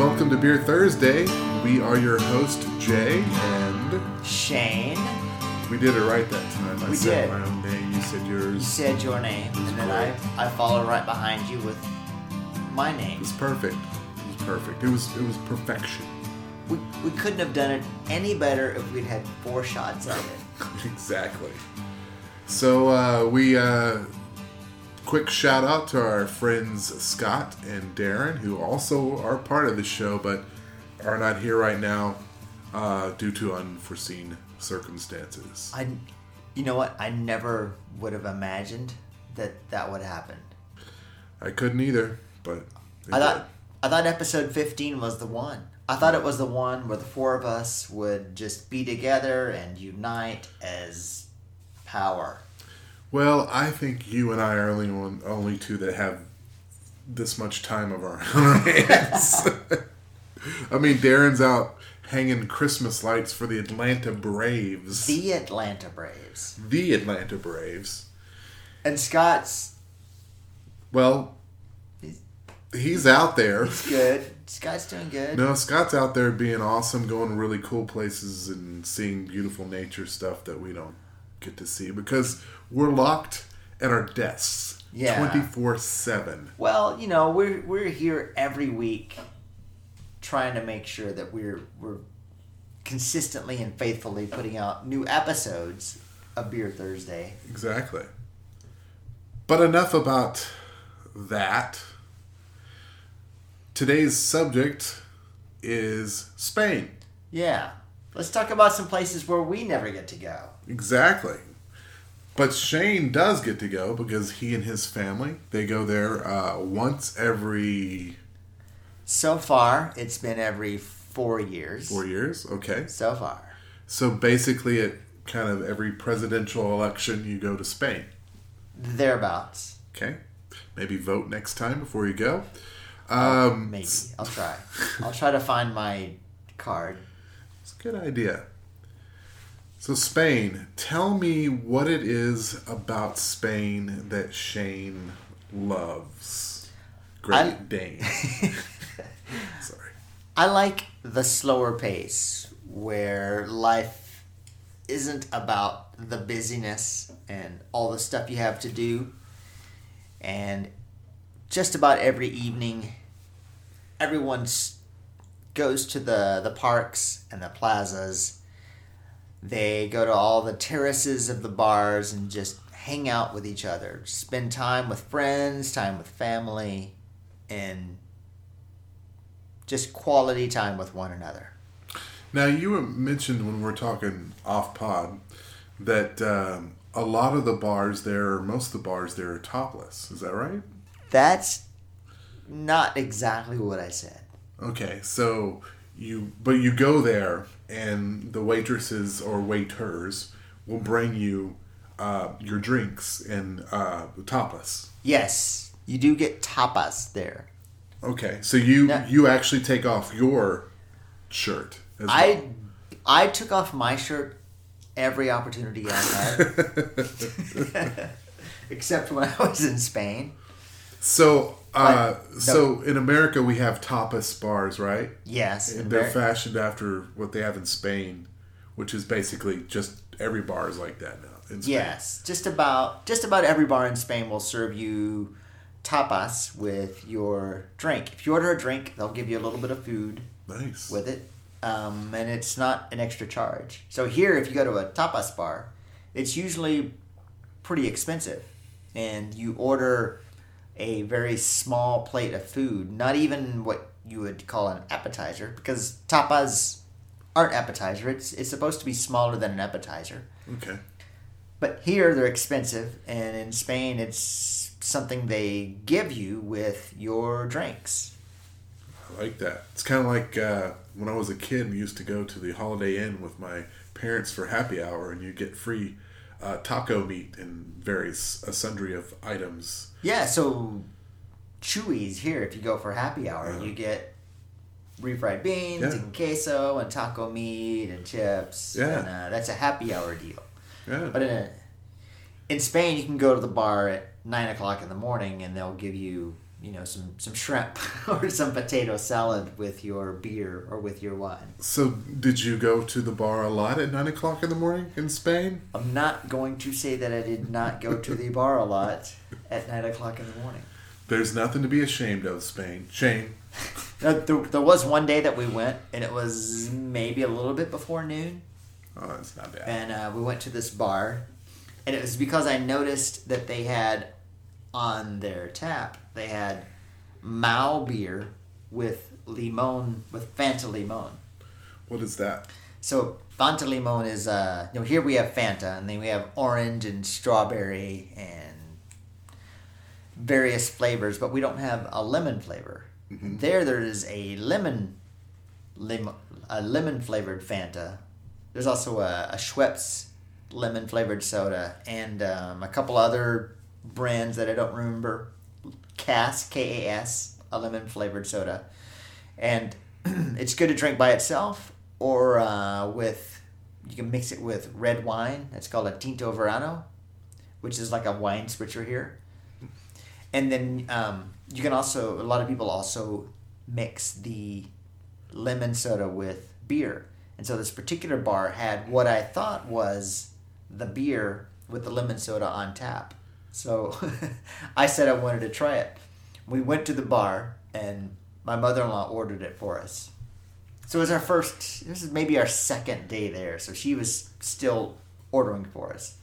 welcome to Beer Thursday. We are your host, Jay, and Shayne, we did it right that time. I We said did. my own name, you said yours. you said your name, and then I, I followed right behind you with my name. It was perfect. It was perfect. It was it was perfection. We, we couldn't have done it any better if we'd had four shots of it. exactly. So uh, we uh, quick shout out to our friends Scott and Darren, who also are part of the show, but are not here right now uh, due to unforeseen circumstances. I, you know what? I never would have imagined that that would happen. I couldn't either, but I did. thought I thought episode 15 was the one. I thought it was the one where the four of us would just be together and unite as power. Well, I think you and I are only one, only two that have this much time of our, hands. I mean, Darren's out hanging Christmas lights for the Atlanta Braves. The Atlanta Braves. The Atlanta Braves. And Scott's Well, He's- he's out there. He's good. Scott's doing good. No, Scott's out there being awesome, going to really cool places and seeing beautiful nature stuff that we don't get to see because we're locked at our desks Yeah. 24 7. Well, you know, we're we're here every week trying to make sure that we're we're consistently and faithfully putting out new episodes of Beer Thursday. Exactly. But enough about that. Today's subject is Spain. Yeah. Let's talk about some places where we never get to go. Exactly. But Shayne does get to go because he and his family they go there uh, once every So far, it's been every 4 years. four years. Okay, So far. so basically, at kind of every presidential election, you go to Spain. Thereabouts. Okay, maybe vote next time before you go. Um, Maybe. I'll try. I'll try to find my card. It's a good idea. So, Spain, tell me what it is about Spain that Shayne loves. Great I- Dane. Sorry. I like the slower pace where life isn't about the busyness and all the stuff you have to do. And just about every evening, everyone s- goes to the, the parks and the plazas. They go to all the terraces of the bars and just hang out with each other, spend time with friends, time with family, and just quality time with one another. Now, you mentioned when we we're talking off pod that um, a lot of the bars there, or most of the bars there, are topless. Is that right? That's not exactly what I said. Okay, so you but you go there and the waitresses or waiters will bring you uh, your drinks and uh, topless. Yes, you do get tapas there. Okay, so you No. you actually take off your shirt. As well. I I took off my shirt every opportunity I had, except when I was in Spain. so uh, so in America we have tapas bars, right? Yes, And they're Amer- fashioned after what they have in Spain, which is basically just every bar is like that now. Yes, just about just about every bar in Spain will serve you tapas with your drink. If you order a drink, they'll give you a little bit of food nice. with it, um, and it's not an extra charge. So here, if you go to a tapas bar, it's usually pretty expensive, and you order a very small plate of food, not even what you would call an appetizer, because tapas aren't appetizer. It's it's supposed to be smaller than an appetizer. Okay. But here they're expensive, and in Spain it's something they give you with your drinks. I like that. It's kind of like uh, when I was a kid, we used to go to the Holiday Inn with my parents for happy hour, and you get free uh, taco meat and various a sundry of items. Yeah, so Chuy's here. If you go for happy hour, Uh-huh. you get refried beans Yeah. and queso and taco meat and chips. Yeah. and, uh, that's a happy hour deal. Yeah. But in in Spain, you can go to the bar at nine o'clock in the morning, and they'll give you you know some some shrimp or some potato salad with your beer or with your wine. So, did you go to the bar a lot at nine o'clock in the morning in Spain? I'm not going to say that I did not go to the bar a lot at nine o'clock in the morning. There's nothing to be ashamed of, Spain. Shame. There, there was one day that we went, and it was maybe a little bit before noon, Oh, that's not bad. and uh, we went to this bar, and it was because I noticed that they had on their tap they had Mahou beer with limon with Fanta limon. What is that? So Fanta limon is uh you know here we have Fanta and then we have orange and strawberry and various flavors, but we don't have a lemon flavor. There there is a lemon lim, a lemon flavored Fanta. There's also a, a Schweppes lemon flavored soda and um, a couple other brands that I don't remember. Kas K A S a lemon flavored soda, and it's good to drink by itself or uh, with you can mix it with red wine. It's called a Tinto Verano, which is like a wine spritzer here. And then um, you can also a lot of people also mix the lemon soda with beer. And so this particular bar had what I thought was the beer with the lemon soda on tap. So I said I wanted to try it. We went to the bar and my mother-in-law ordered it for us. So it was our first this is maybe our second day there. So she was still ordering for us.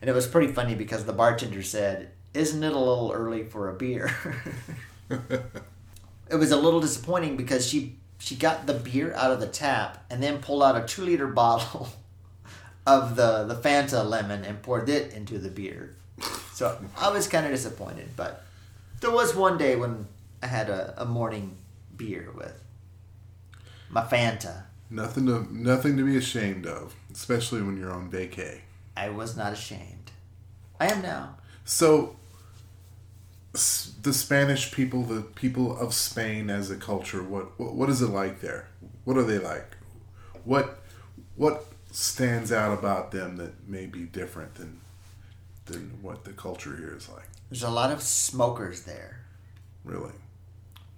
And it was pretty funny because the bartender said, "Isn't it a little early for a beer?" it was a little disappointing because she she got the beer out of the tap and then pulled out a two liter bottle of the the Fanta lemon and poured it into the beer. So I was kind of disappointed, but there was one day when I had a, a morning beer with my Fanta. Nothing to nothing to be ashamed of, especially when you're on vacay. I was not ashamed. I am now. So, s- the Spanish people, the people of Spain as a culture, what, what what is it like there? What are they like? What what stands out about them that may be different than than what the culture here is like? There's a lot of smokers there. Really?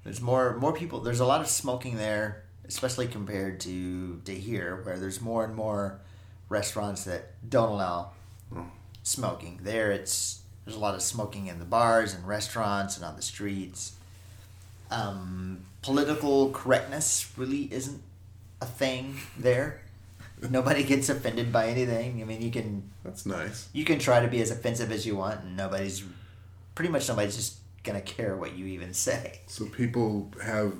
There's more more people. There's a lot of smoking there, especially compared to to here, where there's more and more restaurants that don't allow Oh. smoking. There, it's there's a lot of smoking in the bars and restaurants and on the streets. Um, political correctness really isn't a thing there. Nobody gets offended by anything. I mean, you can That's nice. you can try to be as offensive as you want, and nobody's pretty much nobody's just gonna care what you even say. So people have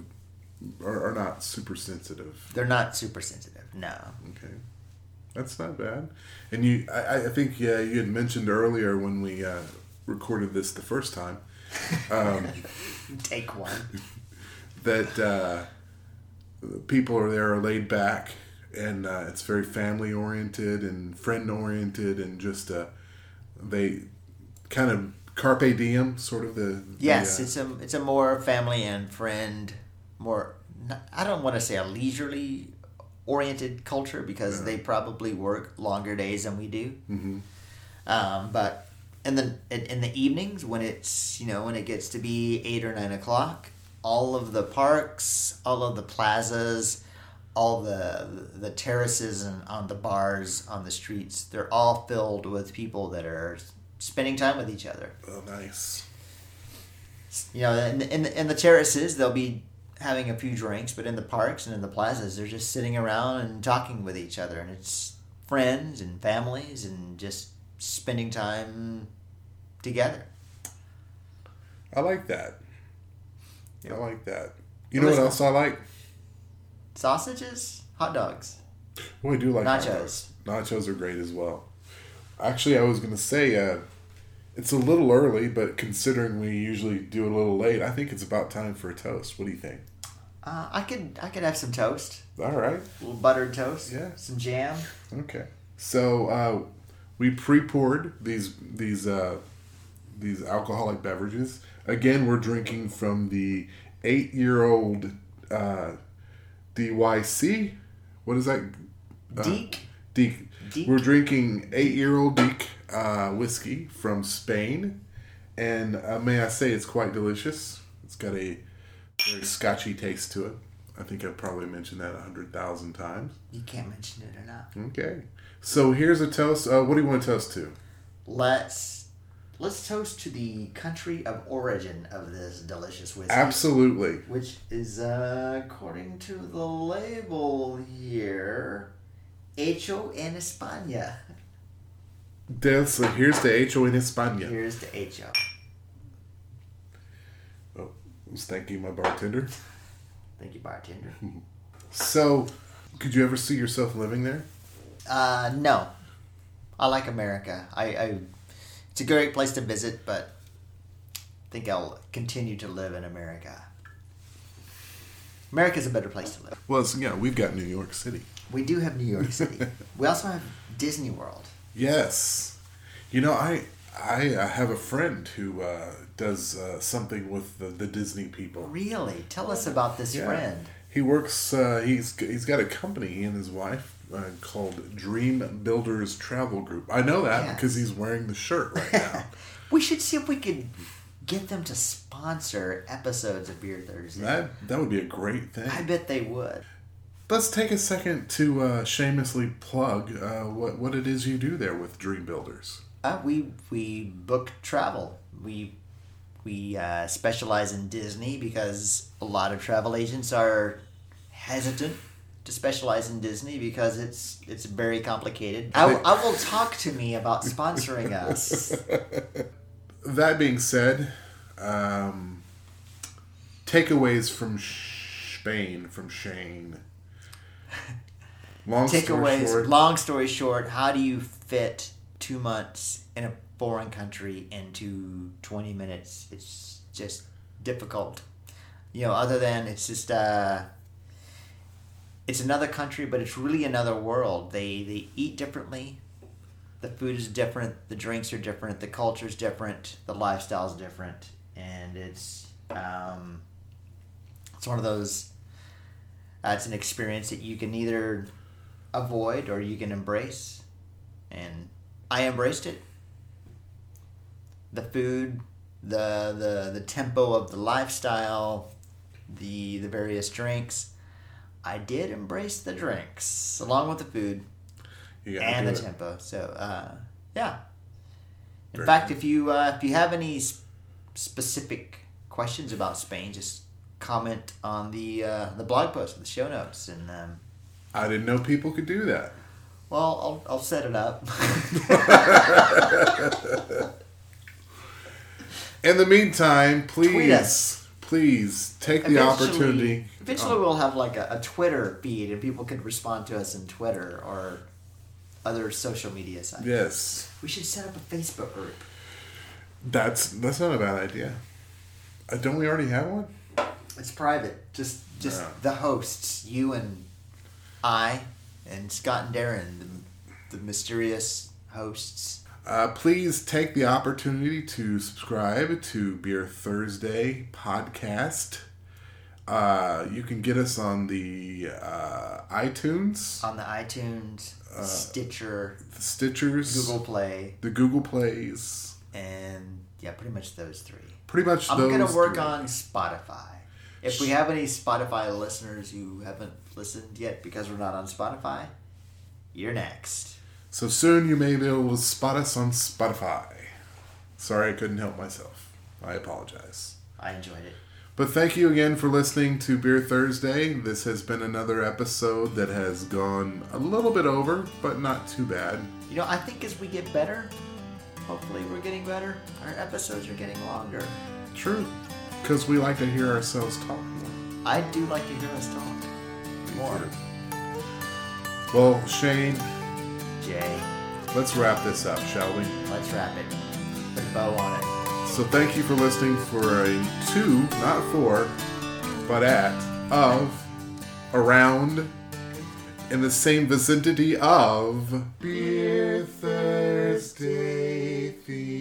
are, are not super sensitive. They're not super sensitive. No. Okay, that's not bad. And you, I, I think yeah, you had mentioned earlier when we uh, recorded this the first time um, Take one. that uh, people are there are laid back and uh, it's very family oriented and friend oriented and just uh, they kind of carpe diem sort of the, the, Yes, uh, it's a it's a more family and friend, more. I don't want to say a leisurely oriented culture because Yeah. they probably work longer days than we do. mhm. Um, but in the in, in the evenings when it's you know when it gets to be eight or nine o'clock, all of the parks, all of the plazas, all the the terraces and on the bars on the streets, they're all filled with people that are spending time with each other. oh nice You know, in the, in the, in the terraces they'll be having a few drinks, but in the parks and in the plazas they're just sitting around and talking with each other, and it's friends and families and just spending time together. I like that I like that you It know what else I like Sausages, hot dogs, well I do like Nachos. nachos are great as well actually I was gonna say uh, it's a little early but considering we usually do it a little late I think it's about time for a toast what do you think Uh, I could I could have some toast, all right a little buttered toast, Yeah. some jam. Okay. So uh, we pre-poured these these uh, these alcoholic beverages. Again, we're drinking from the eight-year-old uh, DYC. What is that? Uh, Deek, Deek. Deek. We're drinking eight-year-old Deek uh, whiskey from Spain, and uh, may I say it's quite delicious. It's got a very scotchy taste to it. I think I've probably mentioned that a hundred thousand times. You can't mention it enough. Okay, so here's a toast. Uh, what do you want to toast to? Let's let's toast to the country of origin of this delicious whiskey. Absolutely. Which is, uh, according to the label here, Hecho en España. Des, so here's the Hecho en España. Here's the Hecho. Oh, was thanking my bartender. Thank you, bartender. So, could you ever see yourself living there? Uh, no. I like America. I, I it's a great place to visit, but I think I'll continue to live in America. America's a better place to live. Well, yeah, we've got New York City. We do have New York City. we also have Disney World. Yes. You know, I I uh, have a friend who uh, does uh, something with the, the Disney people. Really? Tell us about this Yeah. friend. He works. Uh, he's he's got a company. He and his wife uh, called Dream Builders Travel Group. I know that because he's wearing the shirt right now. We should see if we could get them to sponsor episodes of Beer Thursday. that that would be a great thing. I bet they would. Let's take a second to uh, shamelessly plug uh, what what it is you do there with Dream Builders. Uh, we we book travel. We we uh, specialize in Disney because a lot of travel agents are hesitant to specialize in Disney because it's it's very complicated. I, will- I will talk to me about sponsoring us. That being said, um, takeaways from Spain from Shayne. Long story Takeaways. short, Long story short, how do you fit two months in a foreign country into twenty minutes? It's just difficult. You know, other than it's just uh, it's another country, but it's really another world. They they eat differently. The food is different. The drinks are different. The culture is different. The lifestyle is different, and it's um, it's one of those. Uh, it's an experience that you can either avoid or you can embrace, and I embraced it. The food, the the the tempo of the lifestyle, the the various drinks. I did embrace the drinks along with the food and the it. tempo. So uh, yeah. In Very fact, if you uh, if you have any s- specific questions about Spain, just comment on the uh, the blog post, the show notes, and um, I didn't know people could do that. well, I'll I'll set it up. In the meantime, please. Please take the Eventually- opportunity. Eventually, we'll have like a, a Twitter feed, and people could respond to us in Twitter or other social media sites. Yes, We should set up a Facebook group. that's that's not a bad idea. Uh, don't we already have one? It's private. Just just the hosts, you and I, and Scott and Darren, the, the mysterious hosts. Uh, please take the opportunity to subscribe to Beer Thursday podcast. Uh, you can get us on the uh, iTunes, on the iTunes, Stitcher, the Stitchers, Google Play, the Google Plays. and yeah, pretty much those three. Pretty much I'm gonna work three. on Spotify. If we have any Spotify listeners who haven't listened yet because we're not on Spotify, you're next. So soon you may be able to spot us on Spotify. Sorry I couldn't help myself. I apologize. I enjoyed it. But thank you again for listening to Beer Thursday. This has been another episode that has gone a little bit over, but not too bad. You know, I think as we get better, hopefully we're getting better. Our episodes are getting longer. True. Because we like to hear ourselves talk more. I do like to hear us talk more. Well, Shayne, Jay, let's wrap this up, shall we? let's wrap it. Put a bow on it. So thank you for listening for a two, not four, but at, of, around, in the same vicinity of Beer Thursday theme song.